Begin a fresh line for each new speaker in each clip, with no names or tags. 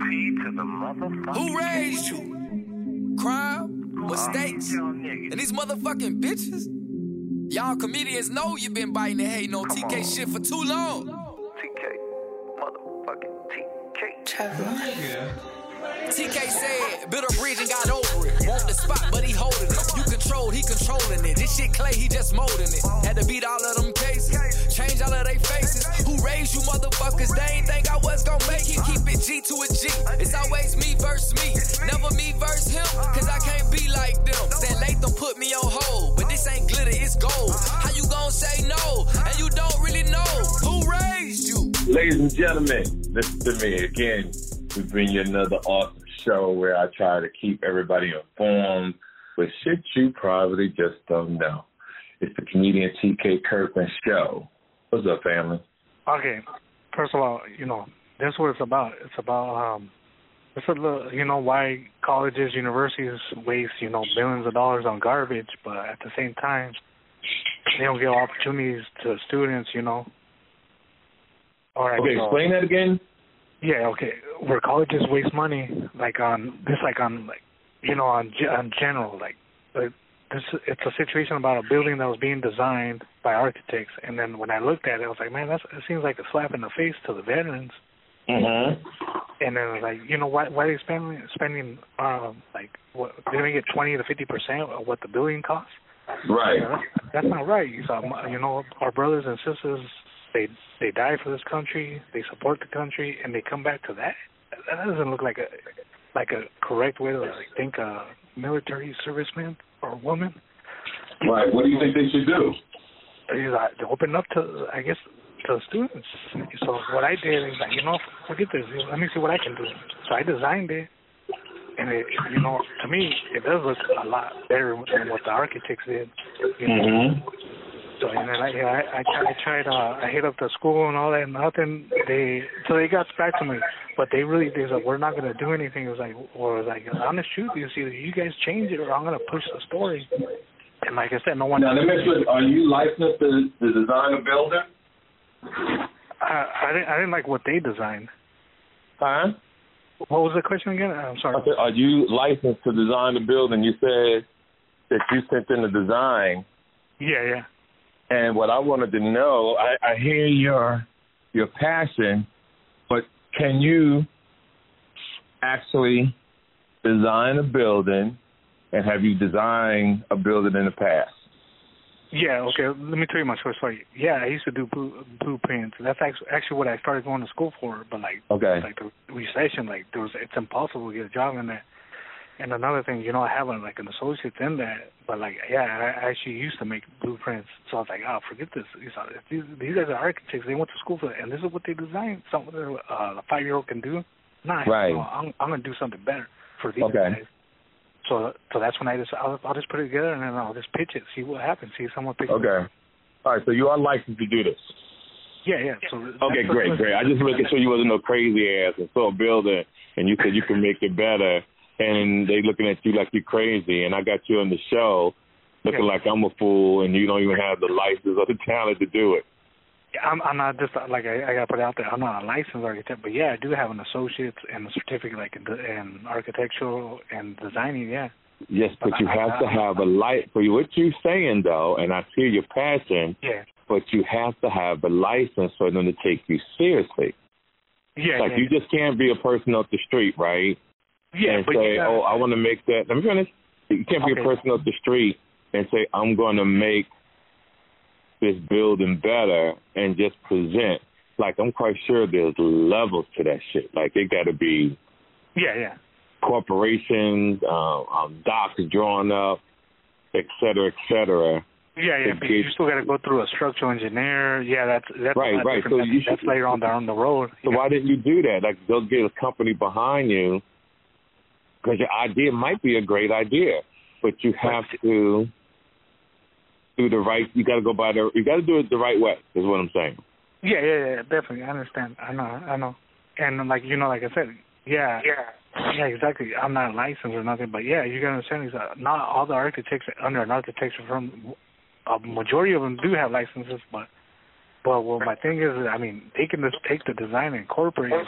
Who raised you? Crime, mistakes, and these motherfucking bitches. Y'all comedians know you been biting and hating on TK shit for too long.
TK, motherfucking TK.
Trevor.
TK said, built a bridge and got over it. Want the spot, but he holding it. You controlled, he controlling it. This shit clay, he just molding it. Had to beat all of them cases, change all of they faces. Who raised you motherfuckers? They ain't think I was gonna make it. Keep it G to a G. It's always me versus me. Never me versus him, cause I can't be like them. Said Latham put me on hold, but this ain't glitter, it's gold. How you gonna say no? And you don't really know who raised you.
Ladies and gentlemen, listen to me again. We bring you another awesome show where I try to keep everybody informed with shit you probably just don't know. It's the comedian TK Kirkland show. What's up, family?
Okay, first of all, you know that's what it's about. It's about um, it's a little, you know why colleges, universities waste you know billions of dollars on garbage, but at the same time they don't give opportunities to students. You know. All right.
Okay,
so-
explain that again.
Yeah, okay. Where colleges waste money, like on this, like on like, you know, on on general, like, like this. It's a situation about a building that was being designed by architects, and then when I looked at it, I was like, man, that's it seems like a slap in the face to the veterans.
Mm-hmm.
And then I was like, you know, why why are they spending spending um like what? They only get twenty to fifty percent of what the building costs.
Right.
That's, that's not right. So, you know, our brothers and sisters, they they die for this country, they support the country, and they come back to that. That doesn't look like a like a correct way to like, think a military serviceman or woman.
Right. What do you think they should do?
Is uh, open up to, I guess, to the students. So what I did is like, you know, forget this. Let me see what I can do. So I designed it, and it, you know, to me, it does look a lot better than what the architects did. You know?
Mm-hmm.
So and then I, yeah, I, I, tried- I tried. Uh, I hit up the school and all that. and Nothing. They so they got back to me, but they really they was like, we're not gonna do anything. It was like, or it was like, honest truth is either you guys change it or I'm gonna push the story. And like I said, no one.
Now, let me ask you, are you licensed to, to design a building?
I, I didn't. I didn't like what they designed.
Huh?
What was the question again? I'm sorry.
Said, are you licensed to design a building? You said that you sent in the design.
Yeah, yeah.
And what I wanted to know, I, I hear your your passion, but can you actually design a building, and have you designed a building in the past?
Yeah, okay. Let me tell you my short story. Yeah, I used to do blue, blueprints. That's actually actually what I started going to school for. But like,
Okay.
like the recession, like there was, it's impossible to get a job in that. And another thing, you know, I have a, like an associate in that, but like, yeah, I I actually used to make blueprints. So I was like, oh, forget this. These, are- these, these guys are architects. They went to school for it, and this is what they designed. Something that uh, a five year old can do. Nah,
Right.
no, I'm I'm gonna do something better for these
Okay.
guys. So so that's when I just I'll, I'll just put it together and then I'll just pitch it, see what happens, see if someone picks it up.
Okay. All right. So you are licensed to do this.
Yeah, yeah. So
Okay, great, great. I just making sure you wasn't no crazy ass and saw a building and you said you can make it better, and they looking at you like you're crazy, and I got you on the show looking like I'm a fool, and you don't even have the license or the talent to do it.
I'm I'm not just like I, I gotta put it out there. I'm not a licensed architect, but yeah, I do have an associate's and a certificate like in, in architectural and designing. Yeah.
Yes, but you have to have a light for what you're saying though, and I see your passion,
Yeah.
but you have to have a license for them to take you seriously.
Yeah.
like
yeah.
you just can't be a person off the street, right?
Yeah,
and
but
say,
you gotta,
"Oh, I want to make that." Let me finish. You can't be
Okay.
a person off the street and say, "I'm going to make this building better," and just present. Like I'm quite sure there's levels to that shit. Like it got to be
Yeah, yeah.
corporations, um, um, docs drawn up, et cetera, et cetera.
Yeah, yeah, but you still got to go through a structural engineer. Yeah, that's that's
Right, right. So
That's,
you should-
that's later on down the road.
So why didn't you do that? Like go get a company behind you, because your idea might be a great idea, but you have to do the right. You got to go by the. You got to do it the right way. Is what I'm saying.
Yeah, yeah, yeah, definitely. I understand. I know, I know. And like you know, like I said, yeah, yeah, yeah, exactly. I'm not licensed or nothing, but yeah, you gotta understand is that uh, not all the architects under an architecture firm, a majority of them do have licenses, but but well, my thing is, I mean, they can just take the design and incorporate it.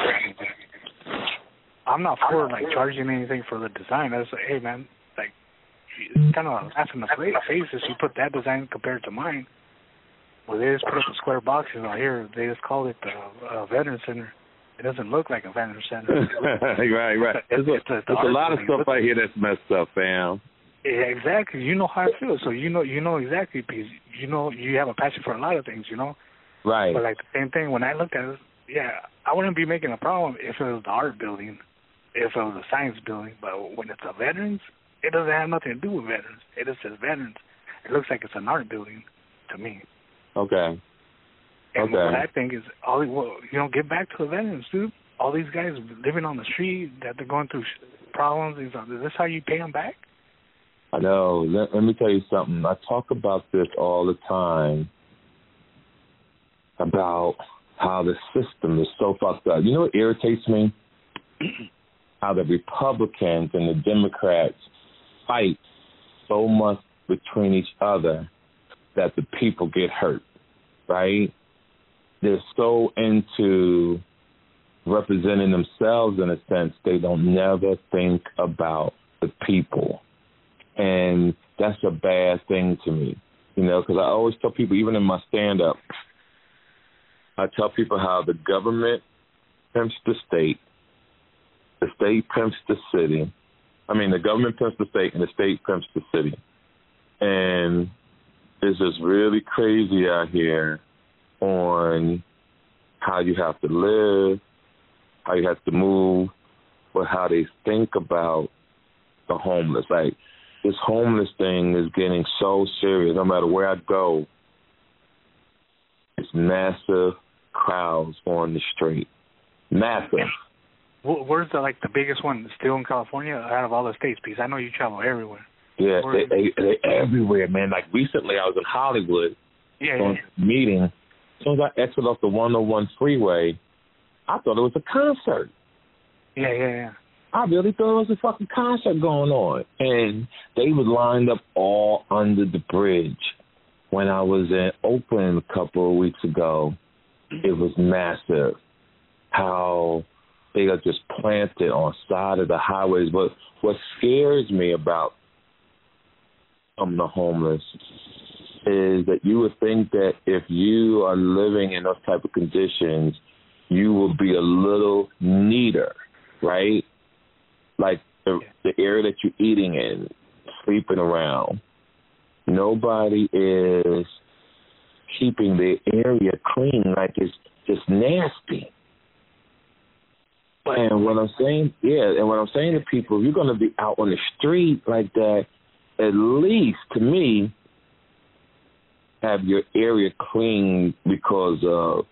I I'm not for like charging anything for the design. I was like, hey man, like it's kind of laughing in the face if you put that design compared to mine. Well, they just put up the square boxes out here. They just called it the uh, Veteran Center. It doesn't look like a Veteran Center.
right, right. There's a, there's a lot of stuff out here that's messed up, fam.
Yeah, exactly. You know how I feel, so you know you know exactly because you know you have a passion for a lot of things, you know.
Right.
But like the same thing when I looked at it, yeah, I wouldn't be making a problem if it was the art building, if it was a science building. But when it's a veterans, it doesn't have nothing to do with veterans. It just says veterans. It looks like it's an art building to me.
Okay.
And
Okay.
what I think is all well, you know, get back to the veterans, dude. All these guys living on the street that they're going through problems. Is this how you pay them back?
I know. Let, let me tell you something. I talk about this all the time about how the system is so fucked up. You know what irritates me? how the Republicans and the Democrats fight so much between each other that the people get hurt, right? They're so into representing themselves in a sense, they don't never think about the people. And that's a bad thing to me, you know, because I always tell people, even in my stand up, I tell people how the government tempts the state, the state pimps the city. I mean, the government pimps the state, and the state pimps the city. And it's just really crazy out here on how you have to live, how you have to move, but how they think about the homeless. Like this homeless thing is getting so serious. No matter where I go, it's massive crowds on the street. Massive.
Wh- Where's the like the biggest one still in California out of all the states? Because I know you travel everywhere.
Yeah,
Where-
they, they, they're everywhere, man. Like recently, I was in Hollywood
Yeah,
on
yeah.
a meeting. As soon as I exited off the 101 freeway, I thought it was a concert.
Yeah, yeah, yeah.
I really thought it was a fucking concert going on. And they were lined up all under the bridge. When I was in Oakland a couple of weeks ago, it was massive. How they are just planted on side of the highways. But what scares me about of the homeless is that you would think that if you are living in those type of conditions, you will be a little neater, right? Like the, the area that you're eating in, sleeping around. Nobody is keeping the area clean. Like it's just nasty. And what I'm saying, yeah, and what I'm saying to people, if you're going to be out on the street like that, at least to me, have your area clean because of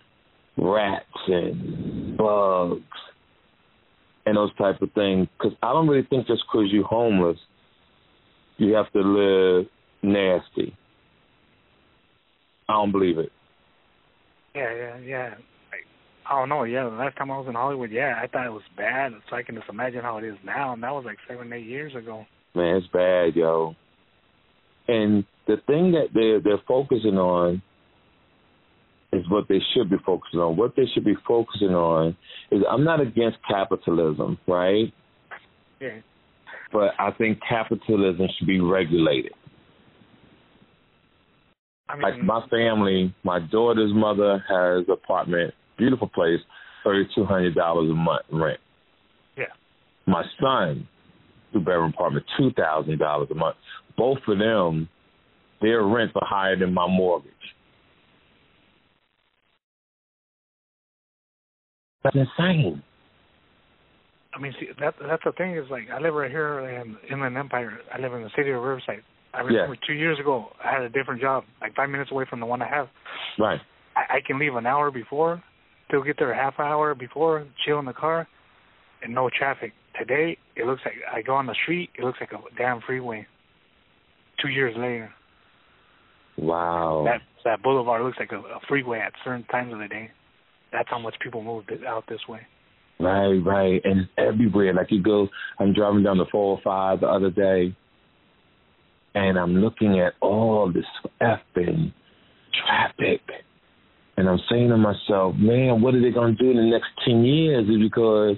rats and bugs and those type of things. Because I don't really think just because you're homeless, you have to live nasty. I don't believe it.
Yeah, yeah, yeah. Oh, I don't know. Yeah, the last time I was in Hollywood, yeah, I thought it was bad. So I can just imagine how it is now, and that was like seven, eight years ago.
Man, it's bad, yo. And the thing that they're they're focusing on is what they should be focusing on. What they should be focusing on is I'm not against capitalism, right?
Yeah.
But I think capitalism should be regulated.
I mean,
Like my family, my daughter's mother has apartment, beautiful place, thirty two hundred dollars a month rent.
Yeah.
My son, two bedroom apartment, two thousand dollars a month. Both of them, their rents are higher than my mortgage. That's insane.
I mean, see, that that's the thing is like I live right here in Inland Empire. I live in the city of Riverside. I remember two years ago I had a different job, like five minutes away from the one I have.
Right.
I, I can leave an hour before, still get there a half hour before, chill in the car, and no traffic. Today it looks like I go on the street, it looks like a damn freeway. Two years later,
Wow.
that that boulevard looks like a, a freeway at certain times of the day. That's how much people move out this way.
Right, right. And it's everywhere. Like you go I'm driving down the four oh five the other day and I'm looking at all this effing traffic. And I'm saying to myself, man, what are they gonna do in the next ten years? Is because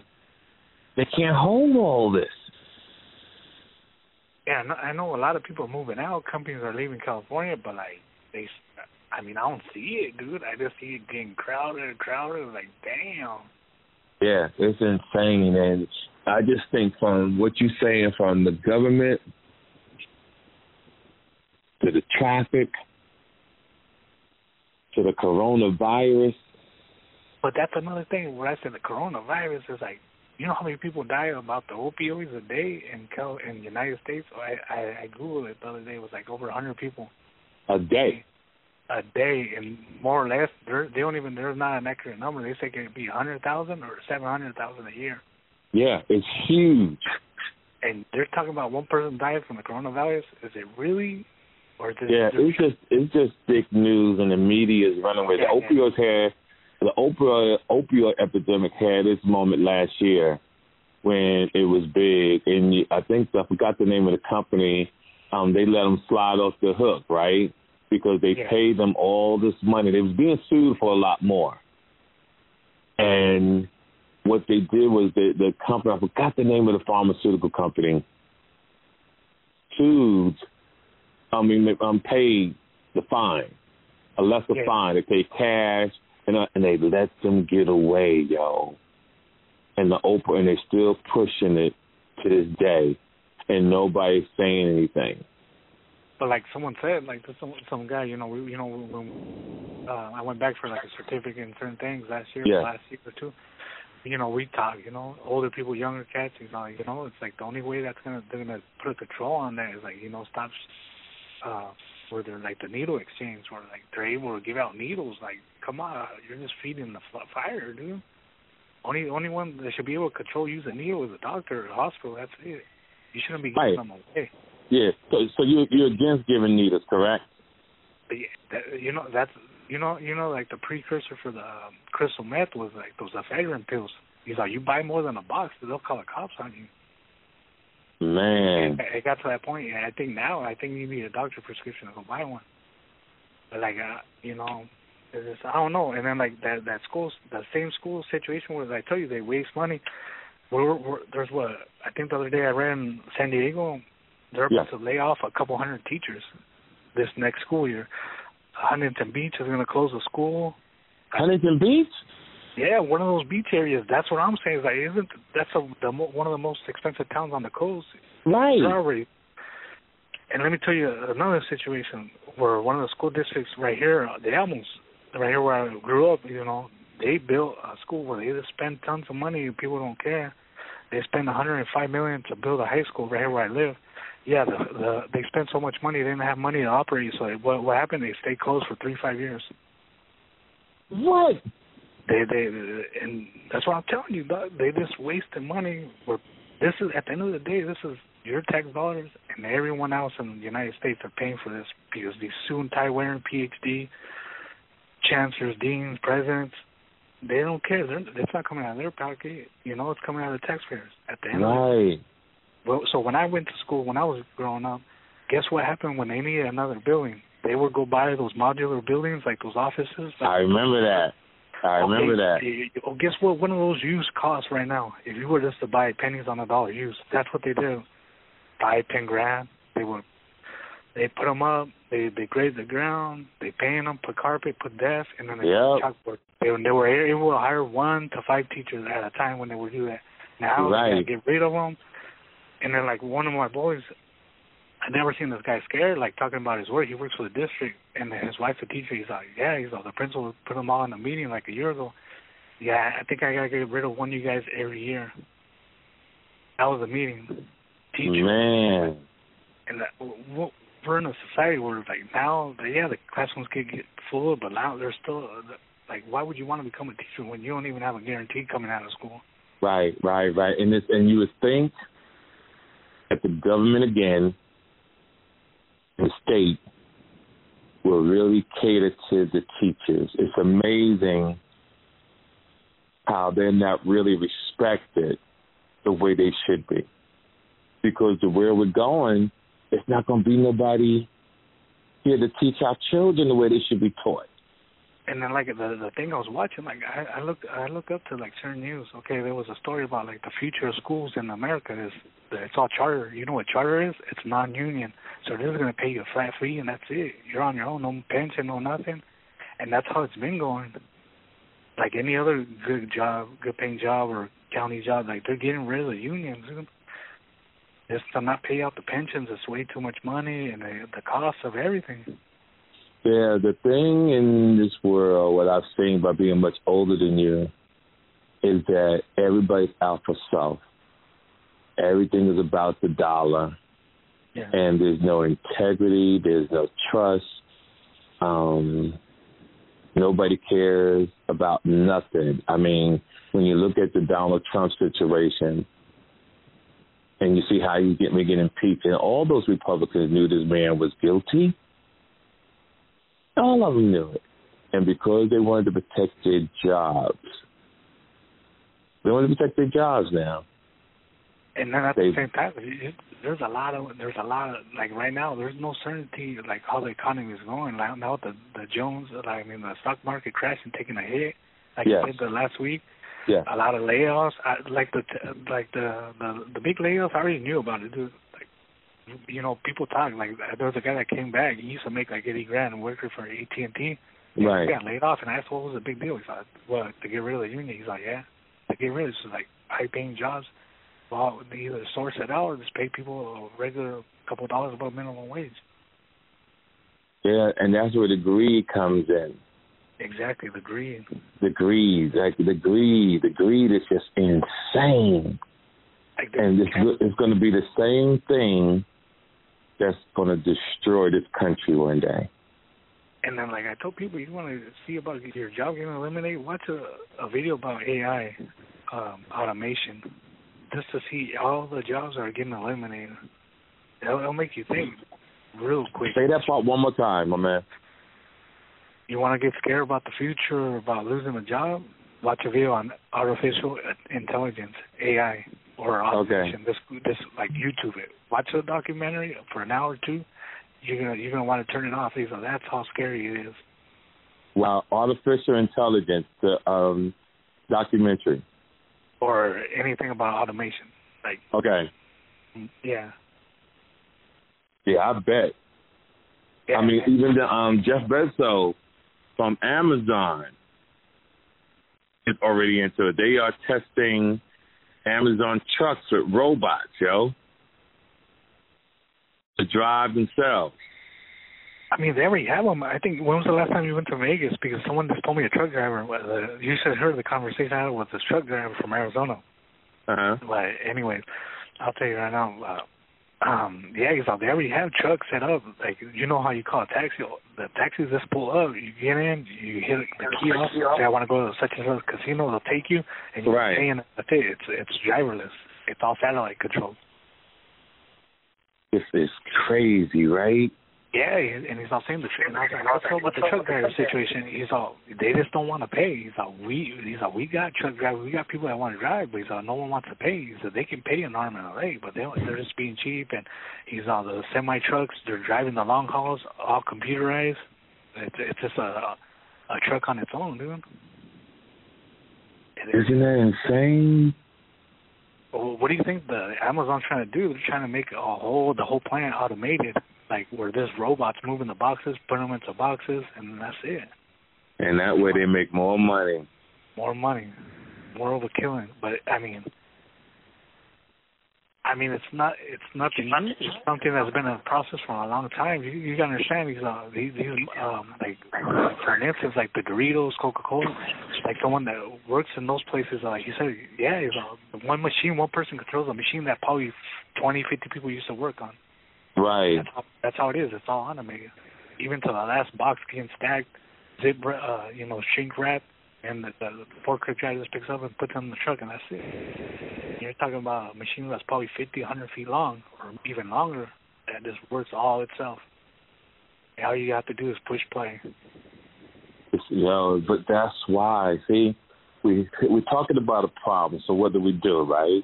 they can't hold all this.
Yeah, I know, a lot of people are moving out. Companies are leaving California, but like they, I mean, I don't see it, dude. I just see it getting crowded and crowded. Like, damn.
Yeah, it's insane, and I just think from what you're saying from the government to the traffic to the coronavirus.
But that's another thing. When I said the coronavirus is like, you know how many people die about the opioids a day in Cal in the United States? I I, I googled it the other day. It was like over a hundred people
a day.
A day, and more or less, they don't even. There's not an accurate number. They say it could be a hundred thousand or seven hundred thousand a year.
Yeah, it's huge.
And they're talking about one person dying from the coronavirus. Is it really? Or is
yeah, it's just it's just big news, and the media is running with
yeah,
it. Opioids yeah. had the opioid opioid epidemic had its moment last year when it was big, and I think I forgot the name of the company. Um, they let them slide off the hook, right? Because they
yeah.
paid them all this money. They was being sued for a lot more, and what they did was the the company I forgot the name of the pharmaceutical company sued. I mean, um, paid the fine, a lesser
yeah.
fine. They paid cash and uh, and they let them get away, yo. And the Oprah and they're still pushing it to this day, and nobody's saying anything.
But like someone said, like some some guy, you know, we, you know, when uh, I went back for like a certificate and certain things last year,
yeah.
last year or two. You know, we talk, you know, older people, younger cats. You know, you know, it's like the only way that's gonna they're gonna put a control on that is like you know stop uh where they're like the needle exchange, where like they're able to give out needles. Like, come on, you're just feeding the fire, dude. Only only one that should be able to control use a needle is a doctor or a hospital. That's it. You shouldn't be giving
right.
them away.
Yeah. So so you you're against giving needles, correct?
Yeah, that, you know that's you know you know like the precursor for the um, crystal meth was like those ephedrine pills. He's like, you buy more than a box, they'll call the cops on you.
Man,
it got to that point, and I think now I think you need a doctor prescription to go buy one. But like, uh, you know, it's just, I don't know. And then like that that school, the same school situation where I tell you they waste money. We're, we're, there's what I think the other day I read in San Diego, they're about
yeah.
to lay off a couple hundred teachers this next school year. Huntington Beach is going to close the school.
Huntington Beach.
Yeah, one of those beach areas. That's what I'm saying. Is like, isn't that's a, the one of the most expensive towns on the coast?
Right.
Already. And let me tell you another situation where one of the school districts right here, uh, the Alamos, right here where I grew up, you know, they built a school where they just spend tons of money and people don't care. They spend 105 million to build a high school right here where I live. Yeah, the, the they spent so much money they didn't have money to operate. So what what happened? They stayed closed for three five years.
What?
They they and that's what I'm telling you. Dog. They just wasting money. But this is at the end of the day, this is your tax dollars, and everyone else in the United States are paying for this because these soon tie wearing PhD chancellors, deans, presidents, they don't care. They're, it's not coming out of their pocket. You know, it's coming out of the taxpayers at the end.
Right.
Well, so when I went to school, when I was growing up, guess what happened when they needed another building? They would go buy those modular buildings, like those offices.
I remember that. I remember
okay,
that.
Oh, guess what? One of those used costs right now. If you were just to buy pennies on the dollar used, that's what they do. Buy Five, ten grand. They would. They put them up. They they grade the ground. They paint them, put carpet, put desk, and then they
yep.
chalkboard. They they were able to hire one to five teachers at a time when they would do that. Now
right.
they get rid of them. And then like one of my boys, I never seen this guy scared, like talking about his work. He works for the district, and his wife's a teacher. He's like, yeah, he's like, the principal put him all in a meeting like a year ago. Yeah, I think I gotta get rid of one of you guys every year. That was a meeting. Teacher.
Man.
And that, we're in a society where like now, yeah, the classrooms can get full, but now there's still uh, like, why would you want to become a teacher when you don't even have a guarantee coming out of school?
Right, right, right. And it's and you would think that the government again the state will really cater to the teachers. It's amazing how they're not really respected the way they should be. Because the where we're going, it's not going to be nobody here to teach our children the way they should be taught.
And then like the the thing I was watching, like I, I looked I look up to like certain news. Okay, there was a story about like the future of schools in America is it's all charter. You know what charter is? It's non-union, so they're going to pay you a flat fee and that's it. You're on your own, no pension, no nothing, and that's how it's been going. Like any other good job, good paying job or county job, like they're getting rid of the unions. Just to not pay out the pensions, it's way too much money and the the cost of everything.
Yeah, the thing in this world, what I've seen by being much older than you, is that everybody's out for self. Everything is about the dollar.
Yeah.
And there's no integrity, there's no trust. Um, nobody cares about nothing. I mean, when you look at the Donald Trump situation and you see how you get me getting impeached, and all those Republicans knew this man was guilty all of them knew it. And because they wanted to protect their jobs, they wanted to protect their jobs now.
And then at they, the same time, there's a lot of there's a lot of like right now there's no certainty like how the economy is going. Like now the the Jones, like, I mean the stock market crashing, taking a hit. Like
yes.
said the last week.
Yeah.
A lot of layoffs. I, like the like the the the big layoffs. I already knew about it. Dude you know, people talk like there was a guy that came back. He used to make like eighty grand working for AT and T.
Right.
He got laid off, and I asked what was the big deal. He thought, well, to get rid of the union. He's like, yeah, to get rid of this like high paying jobs. Well, they either source it out or just pay people a regular couple of dollars above minimum wage.
Yeah, and that's where the greed comes in.
Exactly, the greed.
The greed, like the greed, the greed is just insane.
Like
and it's, it's going to be the same thing that's going to destroy this country one day.
And then, like I told people, you want to see about your job getting eliminated, watch a, a video about AI um, automation, just to see all the jobs are getting eliminated. It'll, it'll make you think real quick.
Say that part one more time, my man.
You want to get scared about the future about losing a job? Watch a video on artificial intelligence, AI or automation.
Okay.
This this like YouTube it. Watch the documentary for an hour or two. You're gonna you're gonna want to turn it off. Because that's how scary it is.
Wow, artificial intelligence, the um, documentary.
Or anything about automation, like.
Okay.
Yeah.
Yeah, I bet.
Yeah,
I mean, even the um, Jeff Bezos from Amazon is already into it. They are testing Amazon trucks with robots, yo, to drive themselves.
I mean, they already have them. I think when was the last time you went to Vegas? Because someone just told me a truck driver. Uh, you should have heard the conversation I had with this truck driver from Arizona.
Uh huh.
But anyways, I'll tell you right now. Uh, um, yeah, because they already have trucks set up. Like you know how you call a taxi. The taxis just pull up. You get in, you hit the kiosk. Say I want to go to such and such casino. They'll take you, and you're
right.
paying. That's it. It's it's driverless. It's all satellite controlled.
This is crazy, right?
Yeah, and he's not saying the truth. And I was like, what's up with the truck driver situation? He's all, they just don't want to pay. He's like, we, he's like, we got truck drivers, we got people that want to drive, but he's like, no one wants to pay. He said they can pay an arm and a leg, but they don't, they're just being cheap. And he's all the semi trucks, they're driving the long hauls, all computerized. It's it's just a a truck on its own, dude.
Isn't that insane?
Well, what do you think the Amazon's trying to do? They're trying to make a whole the whole plant automated like where this robot's moving the boxes, putting them into boxes, and that's it.
And that way they make more money.
More money, more overkilling. But I mean, I mean, it's not it's nothing new. It's something that's been in process for a long time. You, you gotta understand these uh these, these um like for instance like the Doritos, Coca Cola, like someone that works in those places, uh, like you said, yeah, is uh, one machine, one person controls a machine that probably twenty, fifty people used to work on.
Right.
That's how, that's how it is. It's all automated. Even to the last box getting stacked, zip, uh, you know, shrink wrap, and the, the forklift guy just picks up and puts them in the truck, and that's it. You're talking about a machine that's probably 50, 100 feet long, or even longer, that just works all itself. And all you have to do is push play.
It's, you know, but that's why. See, we we're talking about a problem. So what do we do, right?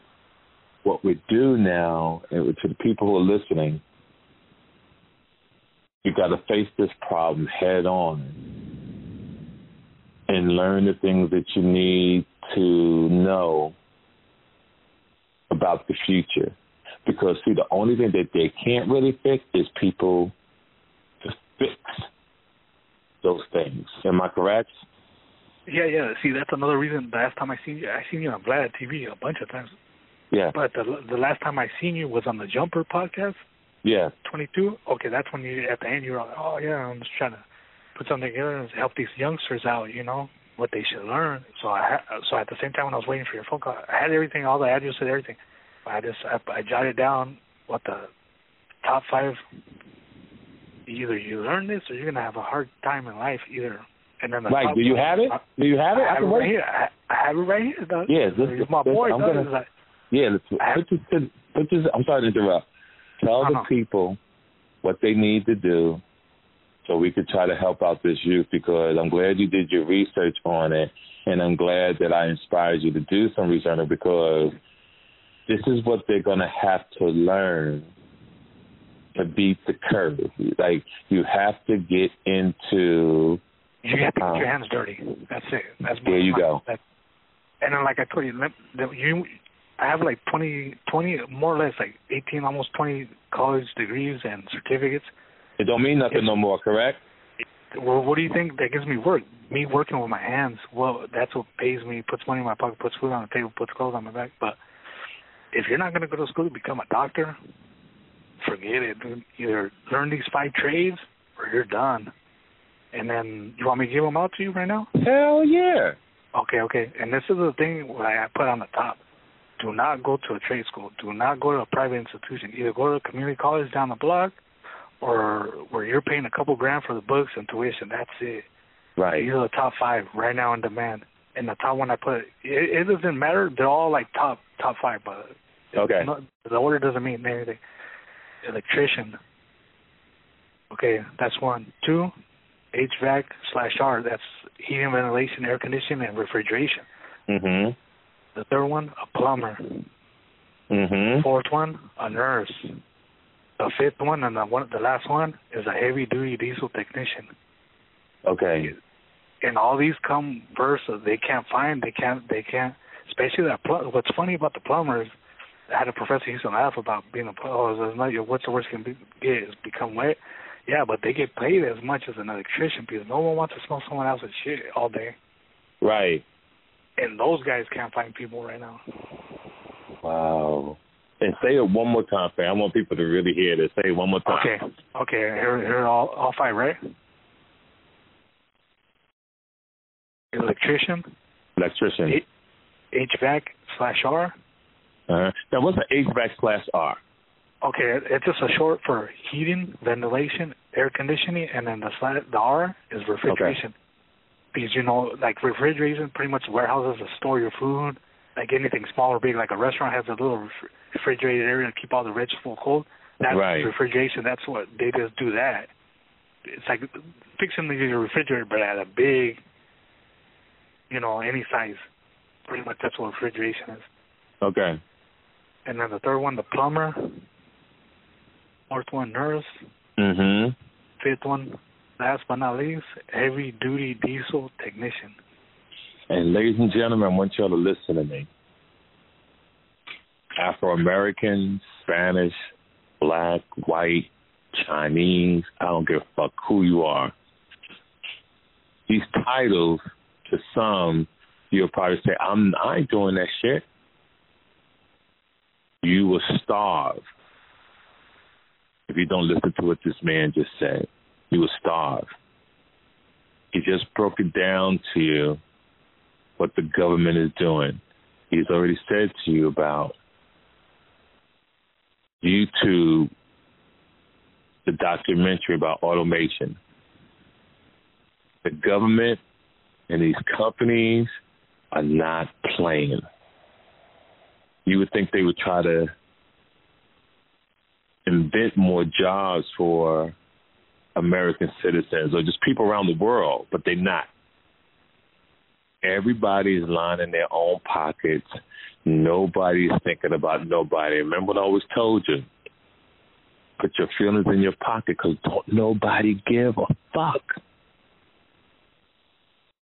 What we do now, to the people who are listening, you got to face this problem head on and learn the things that you need to know about the future. Because see, the only thing that they can't really fix is people to fix those things. Am I correct?
Yeah, yeah. See, that's another reason. The last time I seen you, I seen you on Vlad TV a bunch of times.
Yeah.
But the the last time I seen you was on the Jumper podcast.
Yeah.
22. Okay, that's when you at the end you were like, oh yeah, I'm just trying to put something together and help these youngsters out. You know what they should learn. So I ha- so at the same time when I was waiting for your phone call, I had everything, all the addresses, everything. I just I, I jotted down what the top five. Either you learn this or you're gonna have a hard time in life. Either and then the
right. Do you
five-
have it?
I,
Do you have it?
I have it right here. I, I have it right here. Dog.
Yes, this-
It's my
this-
boy.
I'm gonna-
like,
Yeah, let's put this, put this. I'm sorry to interrupt. Tell the
Uh-huh.
people what they need to do, so we could try to help out this youth. Because I'm glad you did your research on it, and I'm glad that I inspired you to do some research on it. Because this is what they're gonna have to learn to beat the curve. Like you have to get into.
You have to get your
Um,
hands dirty. That's it. That's
There you
my-
go.
That, and then, like I told you, you, I have like 20, 20, more or less like eighteen, almost twenty college degrees and certificates.
It don't mean nothing no more, correct?
Well, what do you think that gives me work? Me working with my hands. Well, that's what pays me, puts money in my pocket, puts food on the table, puts clothes on my back. But if you're not going to go to school to become a doctor, forget it. Either learn these five trades or you're done. And then you want me to give them out to you right now?
Hell yeah.
Okay, okay. And this is the thing I put on the top. Do not go to a trade school. Do not go to a private institution. Either go to a community college down the block or where you're paying a couple grand for the books and tuition. That's it.
Right.
These are the top five right now in demand. And the top one I put, it, it doesn't matter. They're all like top top five, but
Okay.
no, the order doesn't mean anything. Electrician. Okay, that's one. Two, HVAC slash R. That's heating, ventilation, air conditioning, and refrigeration.
Mhm.
The third one, a plumber.
Mhm.
Fourth one, a nurse. The fifth one and the one, the last one is a heavy duty diesel technician.
Okay.
And all these come first. They can't find. They can't. They can't. Especially that. Pl- what's funny about the plumbers? I had a professor who used to laugh about being a plumber. Oh, it's not your, what's the worst can be, get is become wet. Yeah, but they get paid as much as an electrician because no one wants to smell someone else's shit all day.
Right.
And those guys can't find people right now.
Wow. And say it one more time, fam. I want people to really hear this. Say it one more time.
Okay. Okay. Here, here all, all five, right? Electrician,
Electrician.
H- HVAC slash R.
Uh-huh. Now, what's an HVAC slash R?
Okay, it's just a short for heating, ventilation, air conditioning, and then the sla- the R is refrigeration. Okay. Because you know, like refrigeration, pretty much warehouses to store your food. Like anything small or big, like a restaurant has a little refrigerated area to keep all the vegetables cold. That's
Right.
refrigeration. That's what they just do that. It's like fixing the refrigerator, but at a big, you know, any size. Pretty much that's what refrigeration is.
Okay.
And then the third one, the plumber. Fourth one, nurse.
Mhm.
Fifth one, last but not least, heavy duty diesel technician.
And ladies and gentlemen, I want y'all to listen to me. Afro American, Spanish, black, white, Chinese, I don't give a fuck who you are. These titles, to some, you'll probably say, I'm I doing that shit. You will starve if you don't listen to what this man just said. You will starve. He just broke it down to you what the government is doing. He's already said to you about YouTube, the documentary about automation. The government and these companies are not playing. You would think they would try to invent more jobs for American citizens or just people around the world, but they're not. Everybody's lining their own pockets. Nobody's thinking about nobody. Remember what I always told you? Put your feelings in your pocket because don't nobody give a fuck.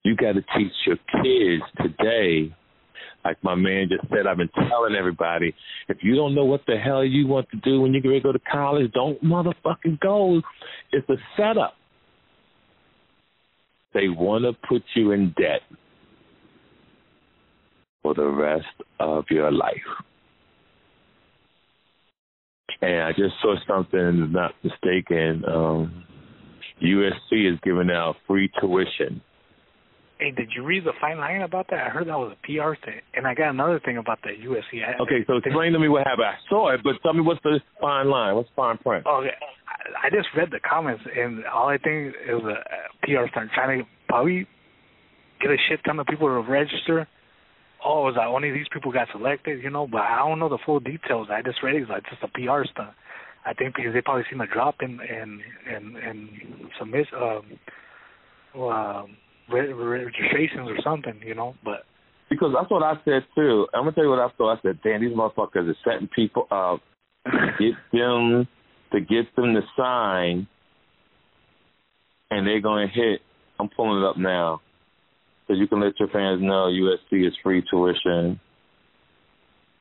You got to teach your kids today like my man just said, I've been telling everybody, if you don't know what the hell you want to do when you get ready to go to college, don't motherfucking go. It's a setup. They want to put you in debt for the rest of your life. And I just saw something, not mistaken. Um, USC is giving out free tuition
Hey, did you read the fine line about that? I heard that was a PR thing, and I got another thing about that USC.
Okay, so explain to me what happened. I saw it, but tell me what's the fine line? What's fine print?
Okay, I just read the comments, and all I think is a PR stunt trying to probably get a shit ton of people to register. Oh, was like only these people got selected, you know? But I don't know the full details. I just read it. It's like just a PR stunt. I think because they probably seen a drop in in in, in submit um, um registrations or something, you know. But
because that's what I said too. I'm gonna tell you what I thought. I said, "Damn, these motherfuckers are setting people up, get them to get them to sign, and they're gonna hit." I'm pulling it up now, you can let your fans know USC is free tuition.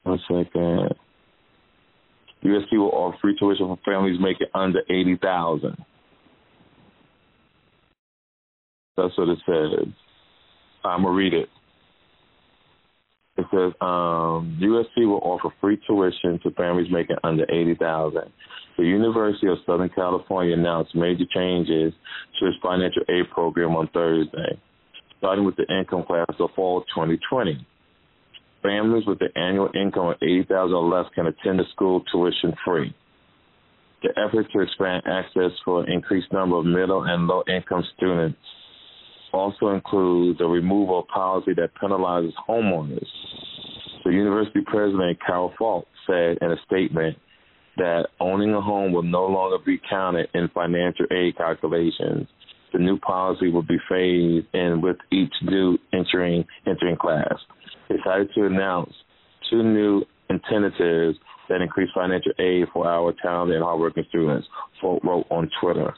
One second. USC will offer free tuition for families making under eighty thousand. That's what it says. I'm gonna read it. It says um, USC will offer free tuition to families making under eighty thousand. The University of Southern California announced major changes to its financial aid program on Thursday, starting with the income class of fall 2020. Families with an annual income of $80,000 or less can attend the school tuition free. The effort to expand access for an increased number of middle and low income students also includes a removal of policy that penalizes homeowners. The university president, Carol Folt, said in a statement that owning a home will no longer be counted in financial aid calculations. The new policy will be phased in with each new entering entering class. Decided to announce two new incentives that increase financial aid for our talented and hardworking students. Folt wrote on Twitter.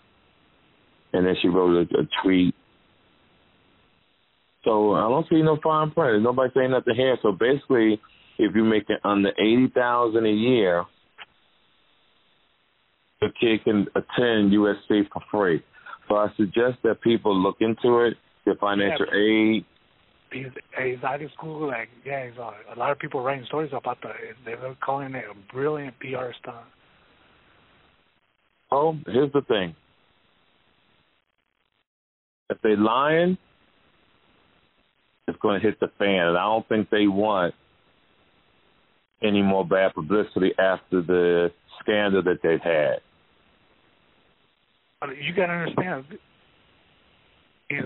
And then she wrote a, a tweet so I don't see no fine print. Nobody saying nothing here. So basically, if you're making under eighty thousand a year, the kid can attend USC for free. So I suggest that people look into it, get financial yeah, aid.
He's, he's out of school, like yeah, uh, a lot of people writing stories about that. They're calling it a brilliant PR stunt.
Oh, here's the thing. If they're lying, it's going to hit the fan. And I don't think they want any more bad publicity after the scandal that they've had.
You got to understand. He's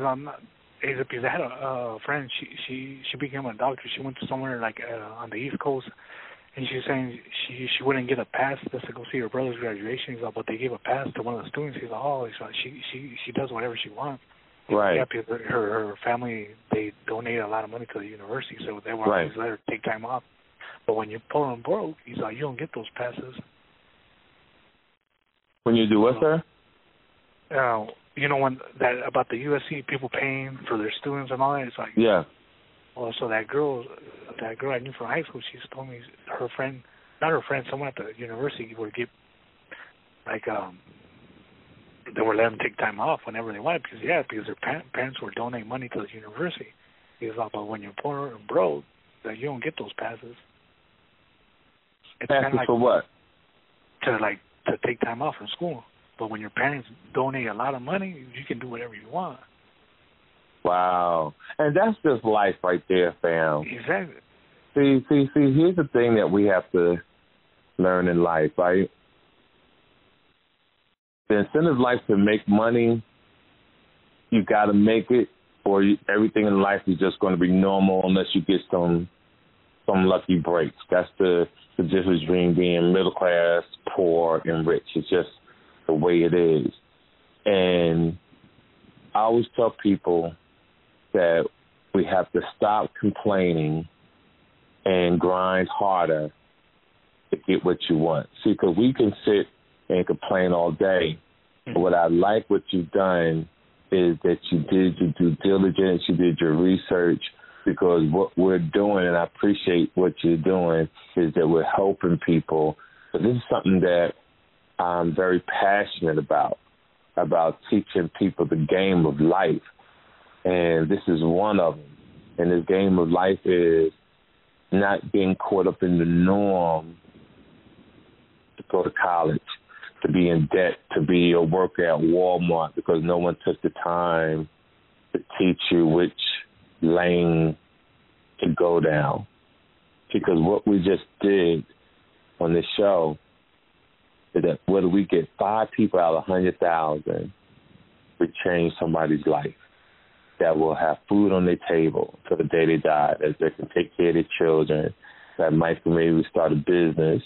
he's a, because I had a uh, friend. She she she became a doctor. She went to somewhere like uh, on the East Coast, and she's saying she she wouldn't get a pass just to go see her brother's graduation. He's like, but they gave a pass to one of the students. He's like, oh, he's like, she she she does whatever she wants.
Right.
Yeah, because her her family they donate a lot of money to the university, so they want
right.
to let her take time off. But when you pull them broke, he's like, you don't get those passes.
When you do what, sir?
Uh, you know when that about the USC people paying for their students and all that. It's like
yeah.
Well, so that girl, that girl I knew from high school, she's told me her friend, not her friend, someone at the university would get like um they were letting them take time off whenever they wanted because yeah, because their pa- parents were donating money to the university. He was like, but when you're poor and broke, that you don't get those passes.
It's passes like for what?
To like to take time off from school. But when your parents donate a lot of money, you can do whatever you want.
Wow, and that's just life right there, fam.
Exactly.
See, see, see. Here's the thing that we have to learn in life, right? the incentive life to make money, you got to make it, or you, everything in life is just going to be normal unless you get some some lucky breaks. That's the the difference between being middle class, poor, and rich. It's just the way it is. And I always tell people that we have to stop complaining and grind harder to get what you want. See, because we can sit and complain all day. But what I like what you've done is that you did your due diligence, you did your research, because what we're doing, and I appreciate what you're doing, is that we're helping people. But this is something that I'm very passionate about, about teaching people the game of life. And this is one of them. And this game of life is not being caught up in the norm to go to college, to be in debt, to be a worker at Walmart because no one took the time to teach you which lane to go down. Because what we just did on this show that whether we get five people out of a hundred thousand, we change somebody's life that will have food on their table till the day they die, that they can take care of their children, that might maybe start a business,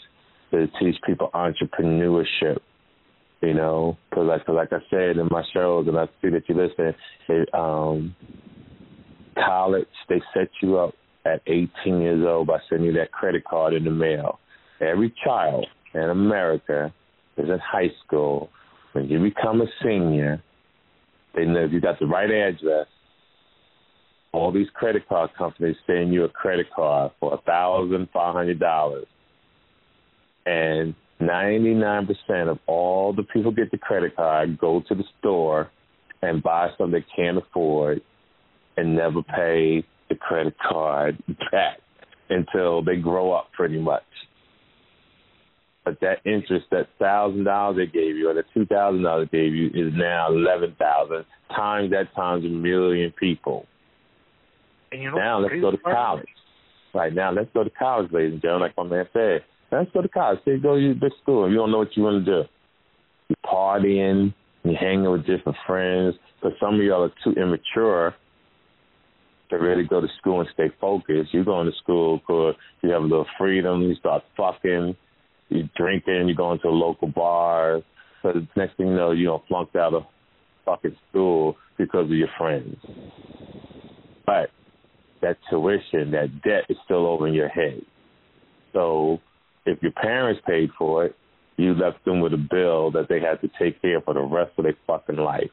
to teach people entrepreneurship. You know, because like, like I said in my shows, and I see that you listen, it, um, college they set you up at 18 years old by sending you that credit card in the mail. Every child in America is in high school. When you become a senior, they know if you got the right address, all these credit card companies send you a credit card for a thousand five hundred dollars, and ninety nine percent of all the people get the credit card go to the store and buy something they can't afford and never pay the credit card back until they grow up, pretty much. But that interest, that thousand dollars they gave you, or the two thousand dollars they gave you, is now eleven thousand times that times a million people.
And you know,
Now let's go to college. Right now, let's go to college, ladies and gentlemen. Like my man said, let's go to college. Say go to this school. You don't know what you want to do. You partying, you hanging with different friends. But some of y'all are too immature to really go to school and stay focused. You going to school because you have a little freedom. You start fucking, you drinking, you going to a local bar. So the next thing you know, you don't flunked out of fucking school because of your friends. But that tuition, that debt is still over in your head. So if your parents paid for it, you left them with a bill that they had to take care of for the rest of their fucking life.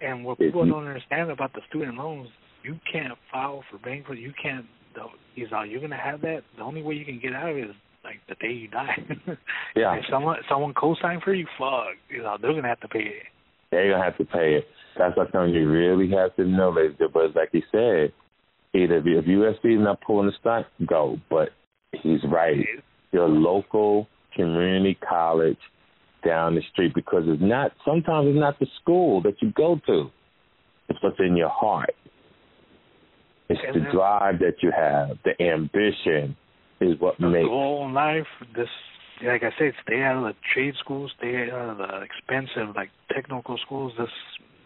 And what
If
people
you-
don't understand about the student loans, you can't file for bankruptcy. You can't. Is all you're gonna have that. The only way you can get out of it is like the day you die.
Yeah.
If someone someone co-sign for you, fuck. You know they're gonna have to pay it.
They're gonna have to pay it. That's what something you really have to know, ladies. and gentlemen. But like he said, either if if USC is not pulling the stunt, go. But he's right. Your local community college down the street because it's not. Sometimes it's not the school that you go to. It's what's in your heart. It's the
And then-
drive that you have, the ambition is what
The
makes.
goal in life, this like I said, stay out of the trade schools, stay out of the expensive like technical schools. Just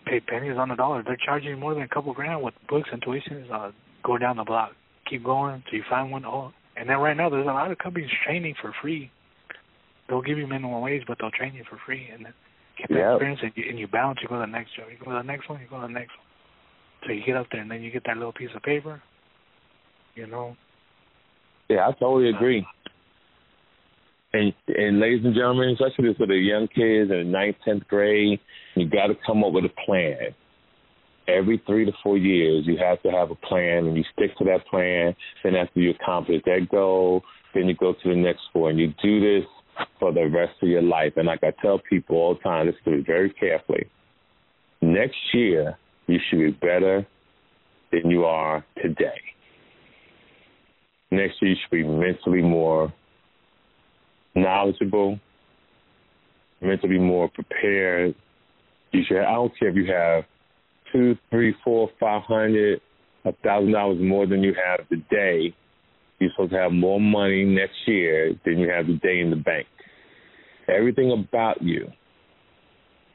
pay pennies on the dollar. They're charging more than a couple grand with books and tuitions. Uh, go down the block, keep going till you find one. Oh, and then right now there's a lot of companies training for free. They'll give you minimum wage, but they'll train you for free, and then get that
Yep.
experience, and you, and you bounce. You go to the next job. You go to the next one. You go to the next one. So you get up there, and then you get that little piece of paper. You know,
Yeah, I totally agree. And and ladies and gentlemen, especially for the young kids in the ninth, tenth grade, you got to come up with a plan. Every three to four years, you have to have a plan, and you stick to that plan. Then after you accomplish that goal, then you go to the next four, and you do this for the rest of your life. And like I tell people all the time, listen to me very carefully. Next year, you should be better than you are today next year you should be mentally more knowledgeable, mentally more prepared. You should. I don't care if you have two, three, four, five hundred, a thousand dollars more than you have today. You're supposed to have more money next year than you have today in the bank. Everything about you,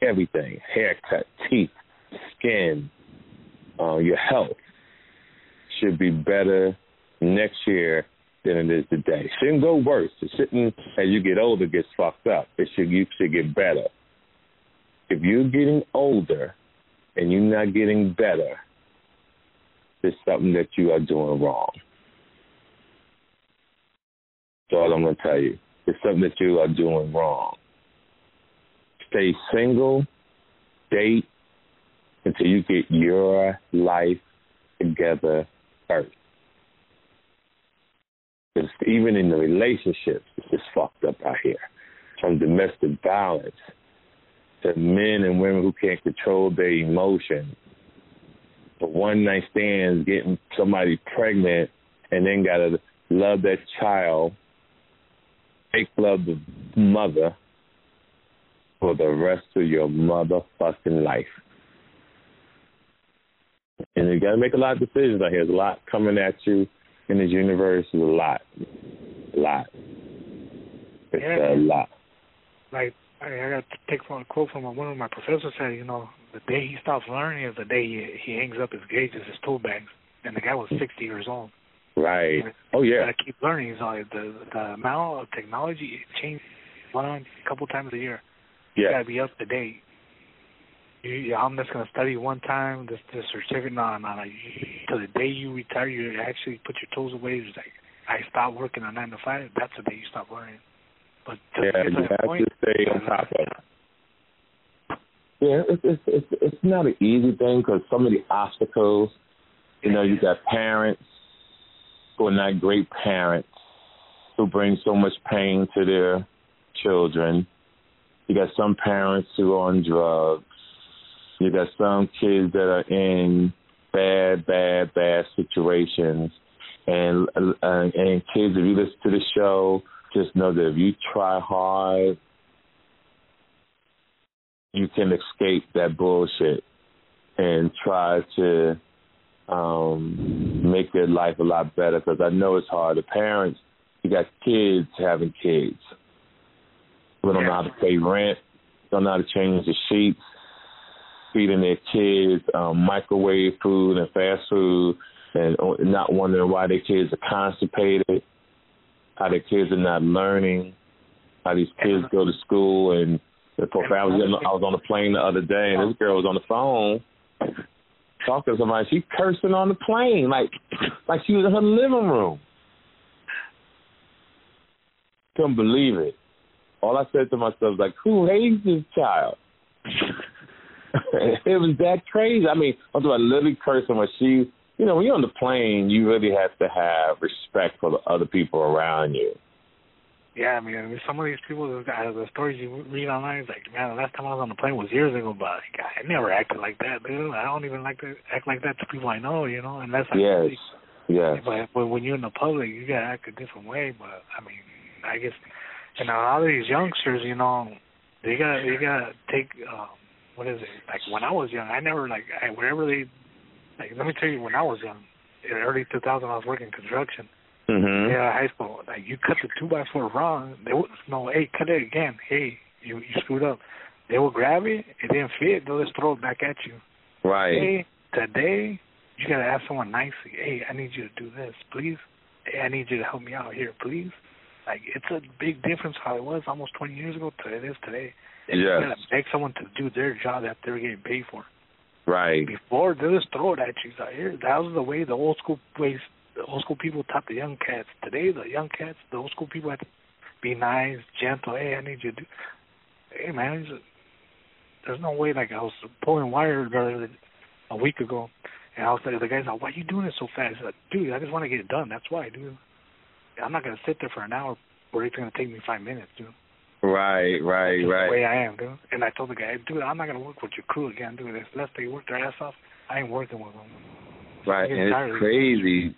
everything, haircut, teeth, skin, uh, your health, should be better next year than it is today. It Shouldn't go worse. It shouldn't as you get older gets fucked up. It should you should get better. If you're getting older and you're not getting better, it's something that you are doing wrong. That's all I'm gonna tell you. It's something that you are doing wrong. Stay single, date, until you get your life together first. Even in the relationships, it's just fucked up out here. From domestic violence to men and women who can't control their emotions, to one night stands, getting somebody pregnant, and then gotta love that child, fake love the mother for the rest of your motherfucking life. And you gotta make a lot of decisions out here. There's a lot coming at you in this universe. is a lot. A lot. It's
Yeah.
a lot.
like I, I got to take from a quote from one of my professors said, you know, the day he stops learning is the day he he hangs up his gauges, his tool bags. And the guy was 60 years old.
Right. Oh yeah.
gotta keep learning. Like the the amount of technology changes one a couple times a year. You
Yeah.
gotta be up to date. You, I'm just gonna study one time. This this certificate, no, no, no. You, till the day you retire, you actually put your tools away. It's like I stopped working on nine to five. That's the day you stop learning. But to
Yeah,
to
you have
point,
to stay on top of it. Yeah, it's it's it's, it's not an easy thing because some of the obstacles, you know, you got parents who are not great parents who bring so much pain to their children. You got some parents who are on drugs. You got some kids that are in bad, bad, bad situations. And uh, and kids, if you listen to the show, just know that if you try hard, you can escape that bullshit and try to um make your life a lot better. Because I know it's hard. The parents, you got kids having kids who don't know how to pay rent, don't know how to change the sheets, feeding their kids um, microwave food and fast food, and uh, not wondering why their kids are constipated, how their kids are not learning, how these kids go to school and poor I was, I was on the plane the other day and this girl was on the phone talking to somebody. She cursing on the plane like like she was in her living room. Couldn't believe it. All I said to myself was like, "Who hates this child?" it was that crazy. I mean, I'm talking about literally cursing when she, you know, when you're on the plane, you really have to have respect for the other people around you.
Yeah, I mean, some of these people, the, the stories you read online, it's like, man, the last time I was on the plane was years ago, but like, I never acted like that, dude. I don't even like to act like that to people I know, you know, unless I
Yes.
really-
Yes.
But when when you're in the public, you gotta act a different way. But I mean, I guess, and a lot of these youngsters, you know, they gotta they gotta take um, what is it? Like when I was young, I never like I, wherever they like. Let me tell you, when I was young, in early 2000, I was working construction.
Mhm.
Yeah, high school. Like you cut the two by four wrong, they would no, hey, cut it again. Hey, you you screwed up. They will grab it. It didn't fit. They'll just throw it back at you.
Right.
Hey, today you gotta ask someone nicely. Hey, I need you to do this, please. Hey, I need you to help me out here, please. Like it's a big difference how it was almost 20 years ago to it is today. You
Yes.
gotta beg someone to do their job that they're getting paid for.
Right.
Before they just throw it at you. So here, that was the way the old school ways. The old school people taught the young cats. Today, the young cats, the old school people have to be nice, gentle. Hey, I need you to do. Hey, man, a, there's no way. Like I was pulling wire the other- a week ago, and I was like, the guy's like, "Why are you doing it so fast?" Said, "Dude, I just want to get it done. That's why, dude. I'm not gonna sit there for an hour where it's gonna take me five minutes, dude.
Right. Right.
That's
Right.
the way I am, dude." And I told the guy, "Dude, I'm not gonna work with your crew again, dude. Unless they work their ass off, I ain't working with them."
Right, and it's crazy,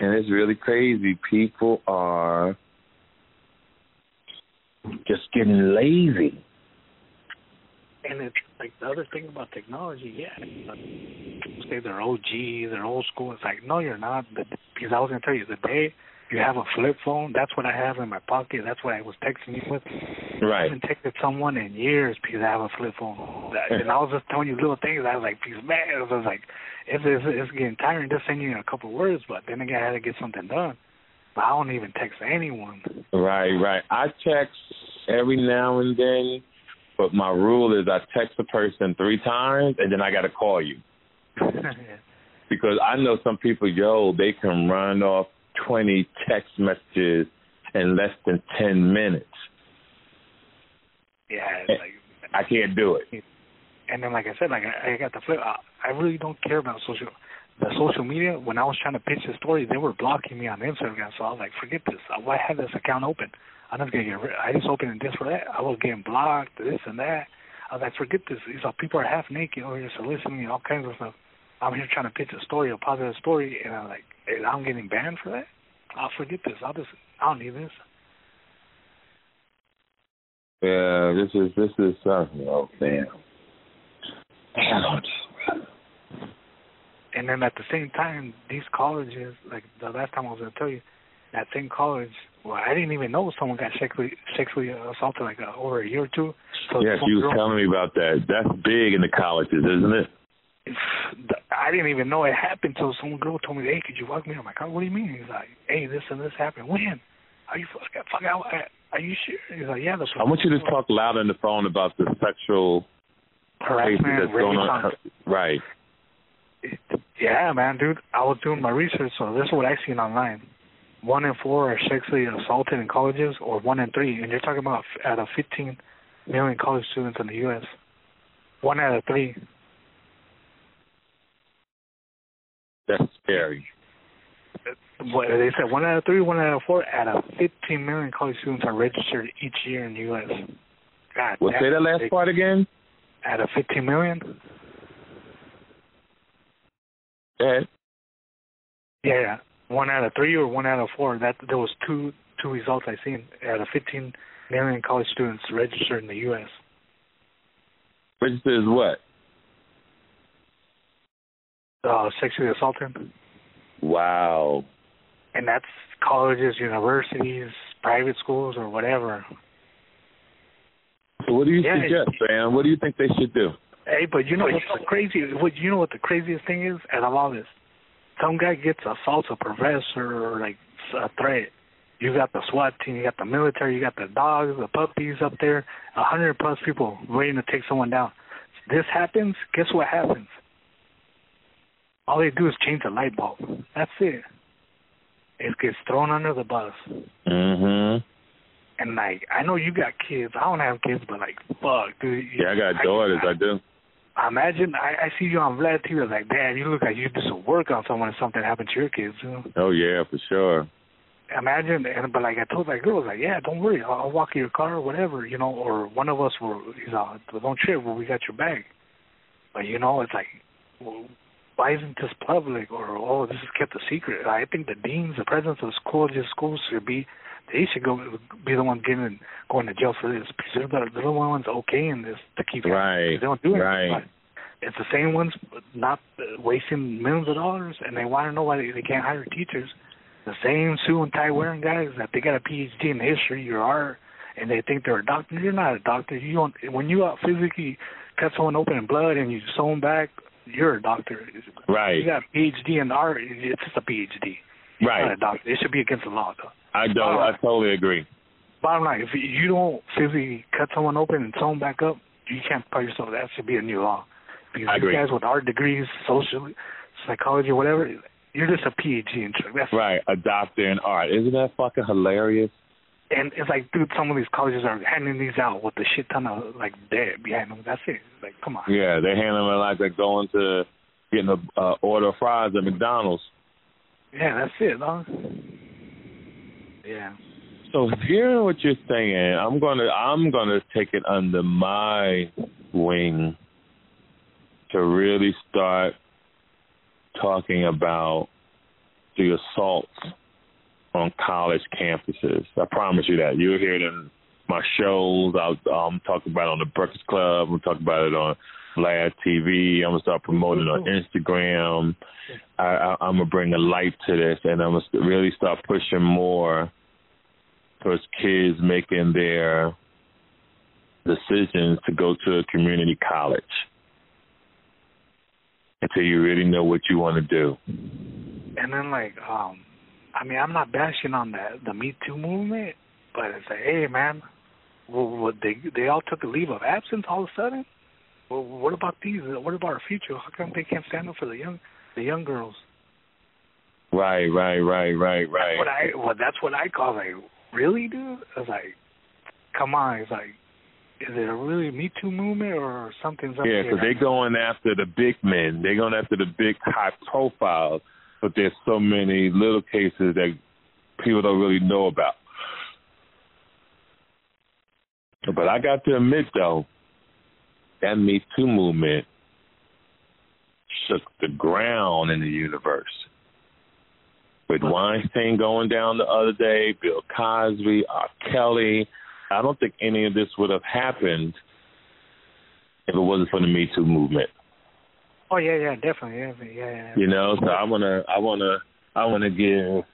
and it's really crazy. People are just getting lazy.
And it's like the other thing about technology, yeah. People say they're OG, they're old school. It's like, no, you're not. Because I was gonna tell you, the day you have a flip phone, that's what I have in my pocket. That's what I was texting you with.
Right.
I haven't texted someone in years because I have a flip phone. And I was just telling you little things. I was like, because man, I was like, it's it's, it's getting tiring just sending you a couple words. But then again, I had to get something done. But I don't even text anyone.
Right, right. I text every now and then, but my rule is I text a person three times and then I got to call you because I know some people, yo, they can run off 20 text messages in less than 10 minutes.
yeah, like
I can't do it.
and then like I said, like I, I got the flip. I, I really don't care about social the social media. When I was trying to pitch the story, they were blocking me on Instagram. So I was like, forget this. Why have this account open? I'm not gonna get rid. I just opened this for that. I was getting blocked, this and that. I was like, forget this. These are people are half naked over here soliciting me, all kinds of stuff. I'm here trying to pitch a story, a positive story, and I'm like, I'm getting banned for that. I'll forget this. I'll just, I don't need this.
Yeah, this is this is something. Oh damn. Damn.
And then at the same time, these colleges, like the last time I was gonna tell you, that same college, well, I didn't even know someone got sexually sexually assaulted like uh, over a year or two.
So yes, you was telling me about that. That's big in the colleges, isn't it?
I didn't even know it happened until some girl told me, "Hey, could you walk me?" I'm like, oh, "What do you mean?" He's like, "Hey, this and this happened. When? Are you fuck, fuck out? Are you sure?" He's like, "Yeah." That's
I want you to talk loud on the phone about the sexual
harassment
that's going on. Right.
Yeah, man, dude. I was doing my research, so this is what I seen online. One in four are sexually assaulted in colleges, or one in three, and you're talking about out of 15 million college students in the U.S. One out of three
That's scary.
What they said one out of three, one out of four, out of 15 million college students are registered each year in the U.S. God,
well, say that last big. part again.
Out of 15 million.
Yeah.
Yeah, one out of three or one out of four. That there was two two results I seen out of 15 million college students registered in the U.S.
Registered as what?
Uh, sexually assaulted.
Wow.
And that's colleges, universities, private schools, or whatever.
So what do you yeah, suggest, man? What do you think they should do?
Hey, but you know what's the crazy? What you know what the craziest thing is? Out of all this, some guy gets assaults a professor or like a threat. You got the SWAT team, you got the military, you got the dogs, the puppies up there, a hundred plus people waiting to take someone down. This happens. Guess what happens? All they do is change the light bulb. That's it. It gets thrown under the bus.
Mhm.
And like, I know you got kids. I don't have kids, but like, fuck, dude.
Yeah, I got daughters. I, I do.
Imagine I, I see you on Vlad TV. Like, damn, you look like you did some work on someone if something happened to your kids. You know?
Oh yeah, for sure.
Imagine, and but like I told that girl, was like, yeah, don't worry, I'll, I'll walk you your car or whatever, you know, or one of us will, you know, don't trip, well, we got your bag. But you know, it's like, well, why isn't this public or oh this is kept a secret? I think the deans, the presidents of schools, schools should be they should go be the ones getting going to jail for this because they're the, they're the ones okaying this to keep
right.
They don't do it.
Right.
It's the same ones not wasting millions of dollars, and they want to know why they, they can't hire teachers. The same suit and tie wearing guys that they got a PhD in history or art, and they think they're a doctor. You're not a doctor. You don't. When you out physically cut someone open in blood and you sew them back you're a doctor.
Right.
You got a PhD in art. It's just a PhD.
Right.
A doctor. It should be against the law, though.
I don't. I totally agree.
Bottom line, if you don't physically cut someone open and sew them back up, you can't call yourself. That should be a new law. Because
I
you
agree.
guys with art degrees, social psychology, whatever, you're just a PhD in That's
right. A doctor in art. Isn't that fucking hilarious?
And it's like, dude, some of these colleges are handing these out with a shit ton of like debt behind them. That's it. Like, come on.
Yeah, they're handing them like they're going to getting a uh, order of fries at McDonald's.
Yeah, that's it, huh? Yeah.
So hearing what you're saying, I'm gonna I'm gonna take it under my wing to really start talking about the assaults on college campuses. I promise you that. You'll hear it in my shows. I'll um, talk about it on the Breakfast Club. I'm talk about it on Vlad TV. I'm gonna start promoting on Instagram. I, I, I'm gonna bring a light to this, and I'm gonna really start pushing more towards kids making their decisions to go to a community college until you really know what you want to do.
And then, like, um, I mean, I'm not bashing on the the Me Too movement, but it's like, hey, man, well, what they they all took a leave of absence all of a sudden. Well, what about these? What about our future? How come they can't stand up for the young the young girls?
Right, right, right, right, right.
That's what I well, that's what I call like, really, dude. It's like, come on. It's like, is it a really Me Too movement or something's up
Yeah,
because
they're going after the big men. They're going after the big high profiles, but there's so many little cases that people don't really know about. But I got to admit, though, that Me Too movement shook the ground in the universe. With Weinstein going down the other day, Bill Cosby, R. Kelly, I don't think any of this would have happened if it wasn't for the Me Too movement.
Oh yeah, yeah, definitely, yeah, yeah, yeah.
You know, so I wanna, I wanna, I wanna give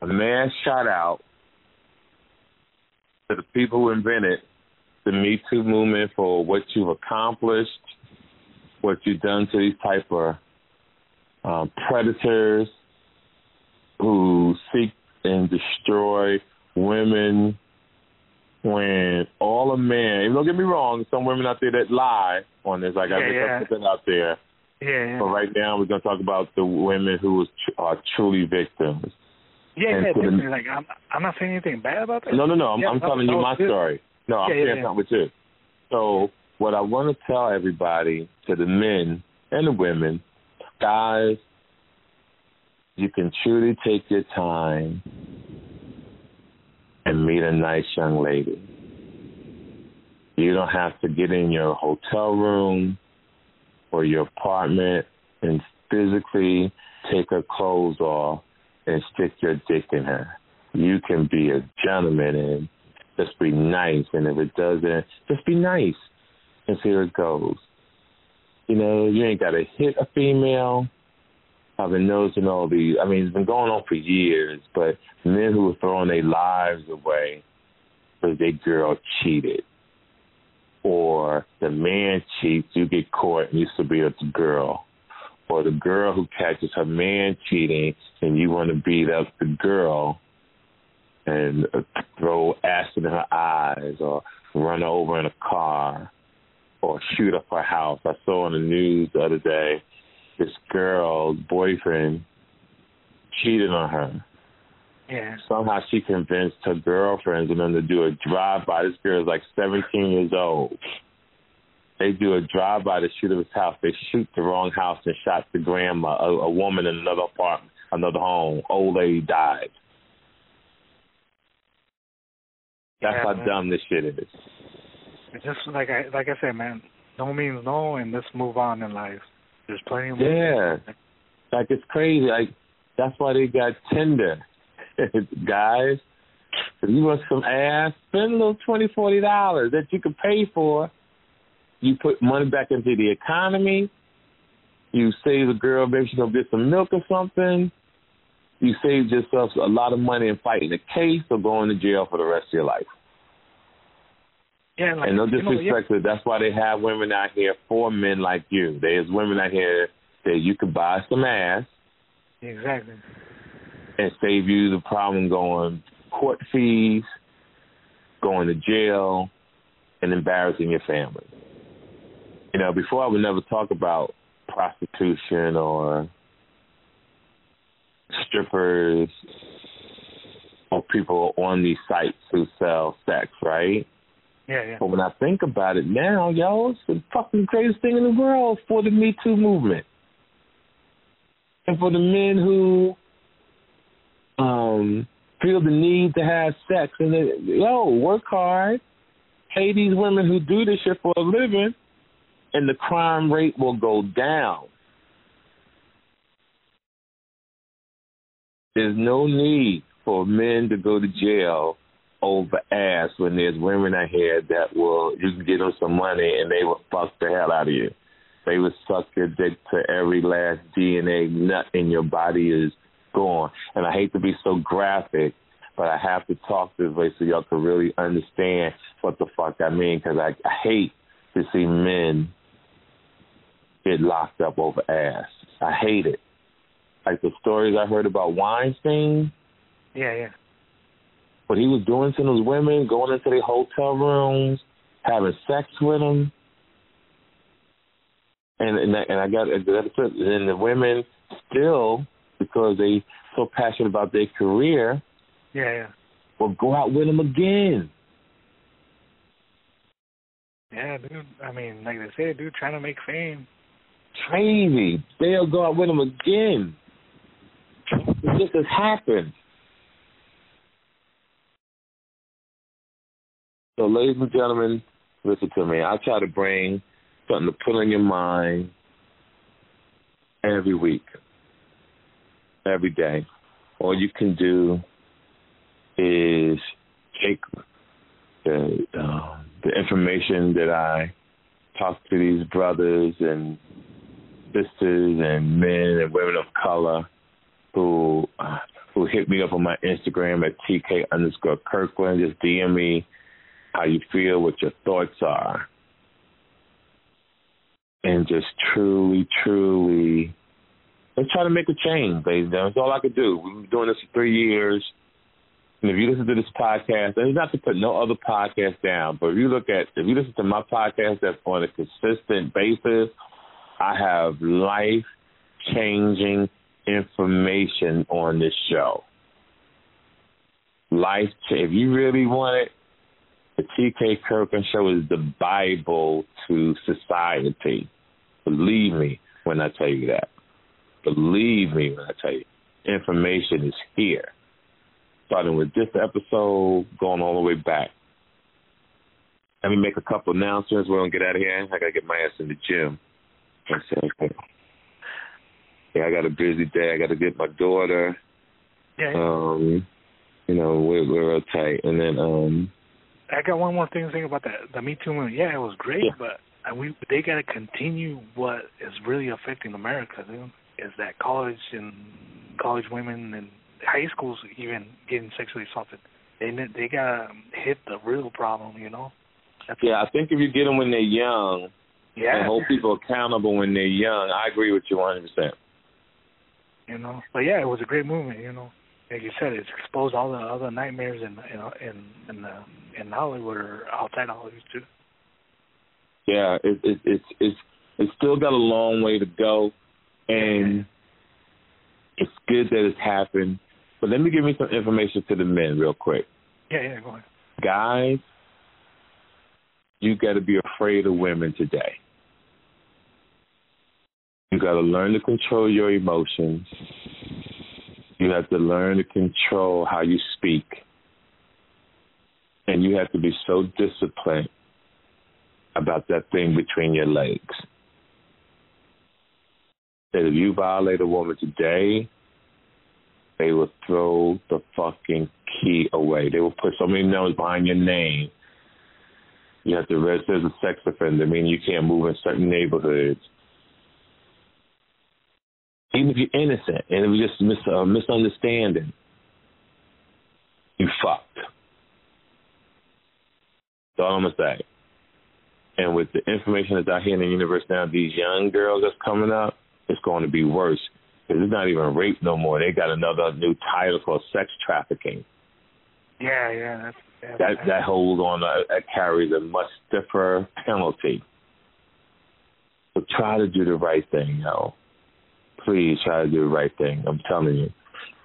a man shout out to the people who invented the Me Too movement for what you've accomplished, what you've done to these type of um, predators who seek and destroy women when all a man, don't get me wrong, some women out there that lie on this. Like I
Yeah,
just
yeah.
that out there.
Yeah, yeah.
But right now, we're going to talk about the women who was tr- are truly victims.
yeah,
and
yeah,
the-.
Like I'm, I'm not saying anything bad about that.
No, no, no. I'm,
Yeah,
I'm telling you my
good.
story. No, I'm
Yeah,
sharing something with you. So, what I want to tell everybody, to the men and the women, guys, you can truly take your time and meet a nice young lady. You don't have to get in your hotel room or your apartment and physically take her clothes off and stick your dick in her. You can be a gentleman and just be nice. And if it doesn't, just be nice and see where it goes. You know, you ain't got to hit a female. I've been noticing all these. I mean, it's been going on for years, but men who are throwing their lives away because their girl cheated, or the man cheats, you get caught and you be the girl, or the girl who catches her man cheating and you want to beat up the girl and uh, throw acid in her eyes, or run her over in a car, or shoot up her house. I saw on the news the other day this girl's boyfriend cheated on her.
Yeah.
Somehow she convinced her girlfriends and them to do a drive by. This girl is like 17 years old. They do a drive by to shoot up his house. They shoot the wrong house and shot the grandma, a, a woman in another apartment, another home. Old lady died. That's
Yeah,
how
man.
dumb this shit is.
It's just like I like I said, man. No means no, and let's move on in life. There's plenty of
Yeah. Like it's crazy. Like that's why they got Tinder. Guys, if you want some ass, spend a little twenty, forty dollars that you can pay for. You put money back into the economy. You save the girl, maybe she's gonna get some milk or something. You saved yourself a lot of money in fighting the case or going to jail for the rest of your life.
Yeah, like
and no
you know, yeah,
disrespect that's why they have women out here for men like you. There's women out here that you could buy some ass
exactly.
and save you the problem going court fees, going to jail, and embarrassing your family. You know, before I would never talk about prostitution or strippers or people on these sites who sell sex, right?
Yeah.
But when I think about it now, yo, it's the fucking greatest thing in the world for the Me Too movement. And for the men who um feel the need to have sex and they, yo, work hard, pay these women who do this shit for a living, and the crime rate will go down. There's no need for men to go to jail over ass when there's women out here that will you can give them some money and they will fuck the hell out of you. They will suck your dick to every last DNA nut in your body is gone. And I hate to be so graphic, but I have to talk this way so y'all can really understand what the fuck I mean. Because I, I hate to see men get locked up over ass. I hate it. Like the stories I heard about Weinstein
Yeah, yeah.
What he was doing to those women, going into their hotel rooms, having sex with them, and and, I- and I got and the women still because they so passionate about their career
Yeah, yeah.
will go out with him again.
Yeah, dude. I mean, like they say, dude, trying to make fame.
Crazy. They'll go out with him again. This has happened. So, ladies and gentlemen, listen to me. I try to bring something to put on your mind every week, every day. All you can do is take the uh, the information that I talk to these brothers and sisters and men and women of color who uh, who hit me up on my Instagram at TK underscore Kirkland. Just DM me how you feel, what your thoughts are. And just truly, truly, let's try to make a change, gentlemen. That's all I could do. We've been doing this for three years. And if you listen to this podcast, and it's not to put no other podcast down, but if you look at, if you listen to my podcast that's on a consistent basis, I have life changing information on this show. Life, if you really want it, the TK Kirkland Show is the Bible to society. Believe me when I tell you that. Believe me when I tell you. Information is here. Starting with this episode, going all the way back. Let me make a couple announcements. We're gonna get out of here. I gotta get my ass in the gym. I. Yeah, I got a busy day. I got to get my daughter.
Yeah.
Um, you know, we're we're real tight, and then um,
I got one more thing to say about that. The Me Too movement. Yeah, it was great,
Yeah.
but and we they got to continue what is really affecting America. Dude, is that college and college women and high schools even getting sexually assaulted. They they got to hit the real problem. You know. That's,
yeah, I think if you get them when they're young
Yeah.
and hold people accountable when they're young, I agree with you 100. percent
you know. But yeah, it was a great movement, you know. Like you said, it's exposed all the other nightmares in in in in, the, in Hollywood or outside Hollywood too.
Yeah, it, it, it's it's it's still got a long way to go, and it's good that it's happened. But let me give me some information to the men real quick.
Yeah, yeah, go ahead.
guys, you got to be afraid of women today. You got to learn to control your emotions. You have to learn to control how you speak. And you have to be so disciplined about that thing between your legs. That if you violate a woman today, they will throw the fucking key away. They will put so many numbers behind your name. You have to register as a sex offender, meaning you can't move in certain neighborhoods. Even if you're innocent and it was just mis- a misunderstanding, you fucked. All I'm gonna say. And with the information that's out here in the universe now, these young girls that's coming up, it's going to be worse. Because it's not even rape no more. They got another new title called sex trafficking.
Yeah, yeah, that's yeah,
That that holds on. Uh, that carries a much stiffer penalty. So try to do the right thing, yo. Please try to do the right thing. I'm telling you.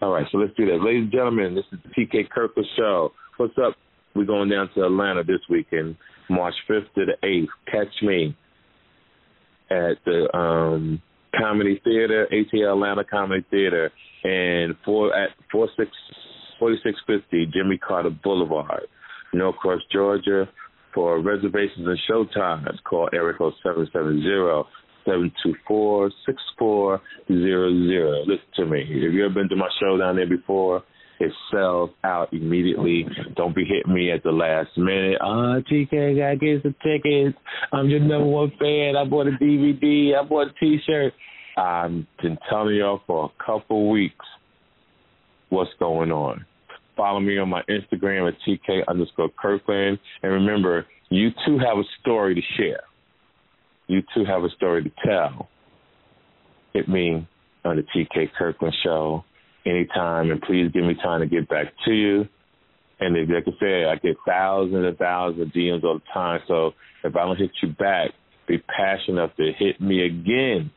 All right, so let's do that, ladies and gentlemen. This is the TK Kirkland Show. What's up? We're going down to Atlanta this weekend, March 5th to the 8th. Catch me at the um, Comedy Theater, ATL Atlanta Comedy Theater, and four at four six forty six fifty Jimmy Carter Boulevard, Norcross, Georgia. For reservations and show times, call Eric 770-724-6400. Listen to me. If you ever been to my show down there before, it sells out immediately. Don't be hitting me at the last minute. Ah, TK, gotta get some tickets. I'm your number one fan. I bought a DVD. I bought a T-shirt. I've been telling y'all for a couple weeks what's going on. Follow me on my Instagram at TK underscore Kirkland. And remember, you too have a story to share. You too have a story to tell. Hit me on the TK Kirkland Show anytime, and please give me time to get back to you. And like I said, I get thousands and thousands of DMs all the time. So if I don't hit you back, be passionate enough to hit me again.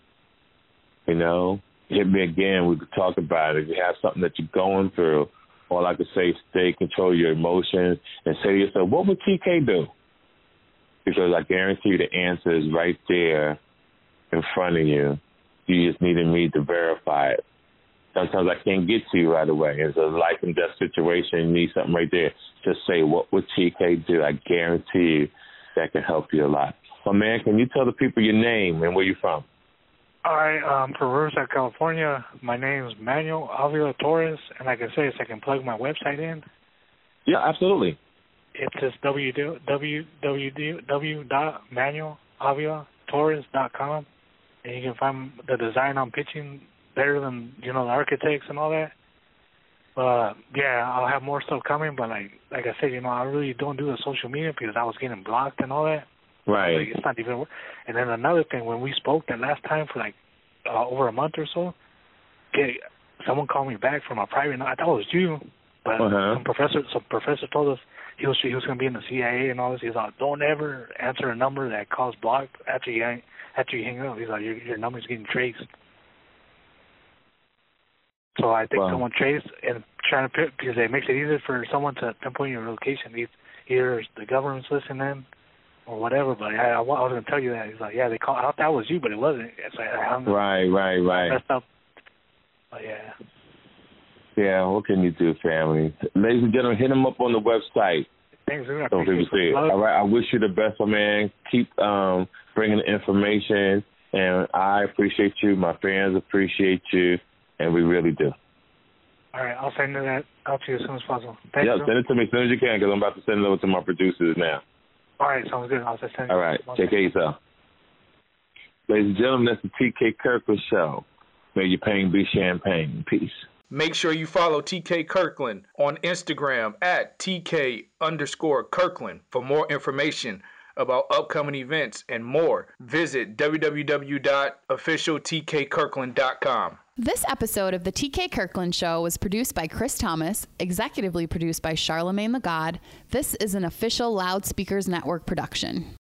You know, hit me again. We could talk about it. If you have something that you're going through, all I could say stay, control your emotions, and say to yourself, what would TK do? because I guarantee you the answer is right there in front of you. You just needed me to verify it. Sometimes I can't get to you right away. It's a life and death situation. You need something right there. Just say, what would TK do? I guarantee you that can help you a lot. So, man, can you tell the people your name and where you're from?
All right, um, from Riverside, California. My name is Manuel Avila Torres, and like I say, if I can plug my website in.
Yeah, absolutely.
It's just www.manuelavilatorres.com, and you can find the design I'm pitching better than you know the architects and all that. But yeah, I'll have more stuff coming. But like like I said, you know, I really don't do the social media because I was getting blocked and all that.
Right.
Like, it's not even. And then another thing, when we spoke that last time for like uh, over a month or so, okay, someone called me back from a private. I thought it was you, but
Uh-huh.
some professor, some professor told us he was he was going to be in the CIA and all this. He's like, don't ever answer a number that calls blocked after you hang, after you hang up. He's like, your your number's getting traced. So I think
Wow.
someone traced and trying to because it makes it easier for someone to pinpoint your location. Either- Either the government's listening or whatever. But I, I, I was going to tell you that. He's like, yeah, they call. I thought that was you, but it wasn't. It's like I hung
Right, right, right.
messed up. But yeah.
Yeah, what can you do, family? Ladies and gentlemen, hit them up on the website.
Thanks. I
So people see it. All right, I wish you the best, my man. Keep um, bringing the information, and I appreciate you. My fans appreciate you, and we really do.
All right, I'll send that out to you as soon as possible. Thank
yeah,
you.
send it to me as soon as you can, because I'm about to send it over to my producers now.
All right, sounds good. I'll just send
All right, take care of yourself. Ladies and gentlemen, that's the TK Kirkland Show. May your pain be champagne. Peace.
Make sure you follow TK Kirkland on Instagram at TK underscore Kirkland for more information about upcoming events and more. Visit www.officialtkkirkland.com.
This episode of the TK Kirkland Show was produced by Chris Thomas, executively produced by Charlamagne the God. This is an official Loudspeakers Network production.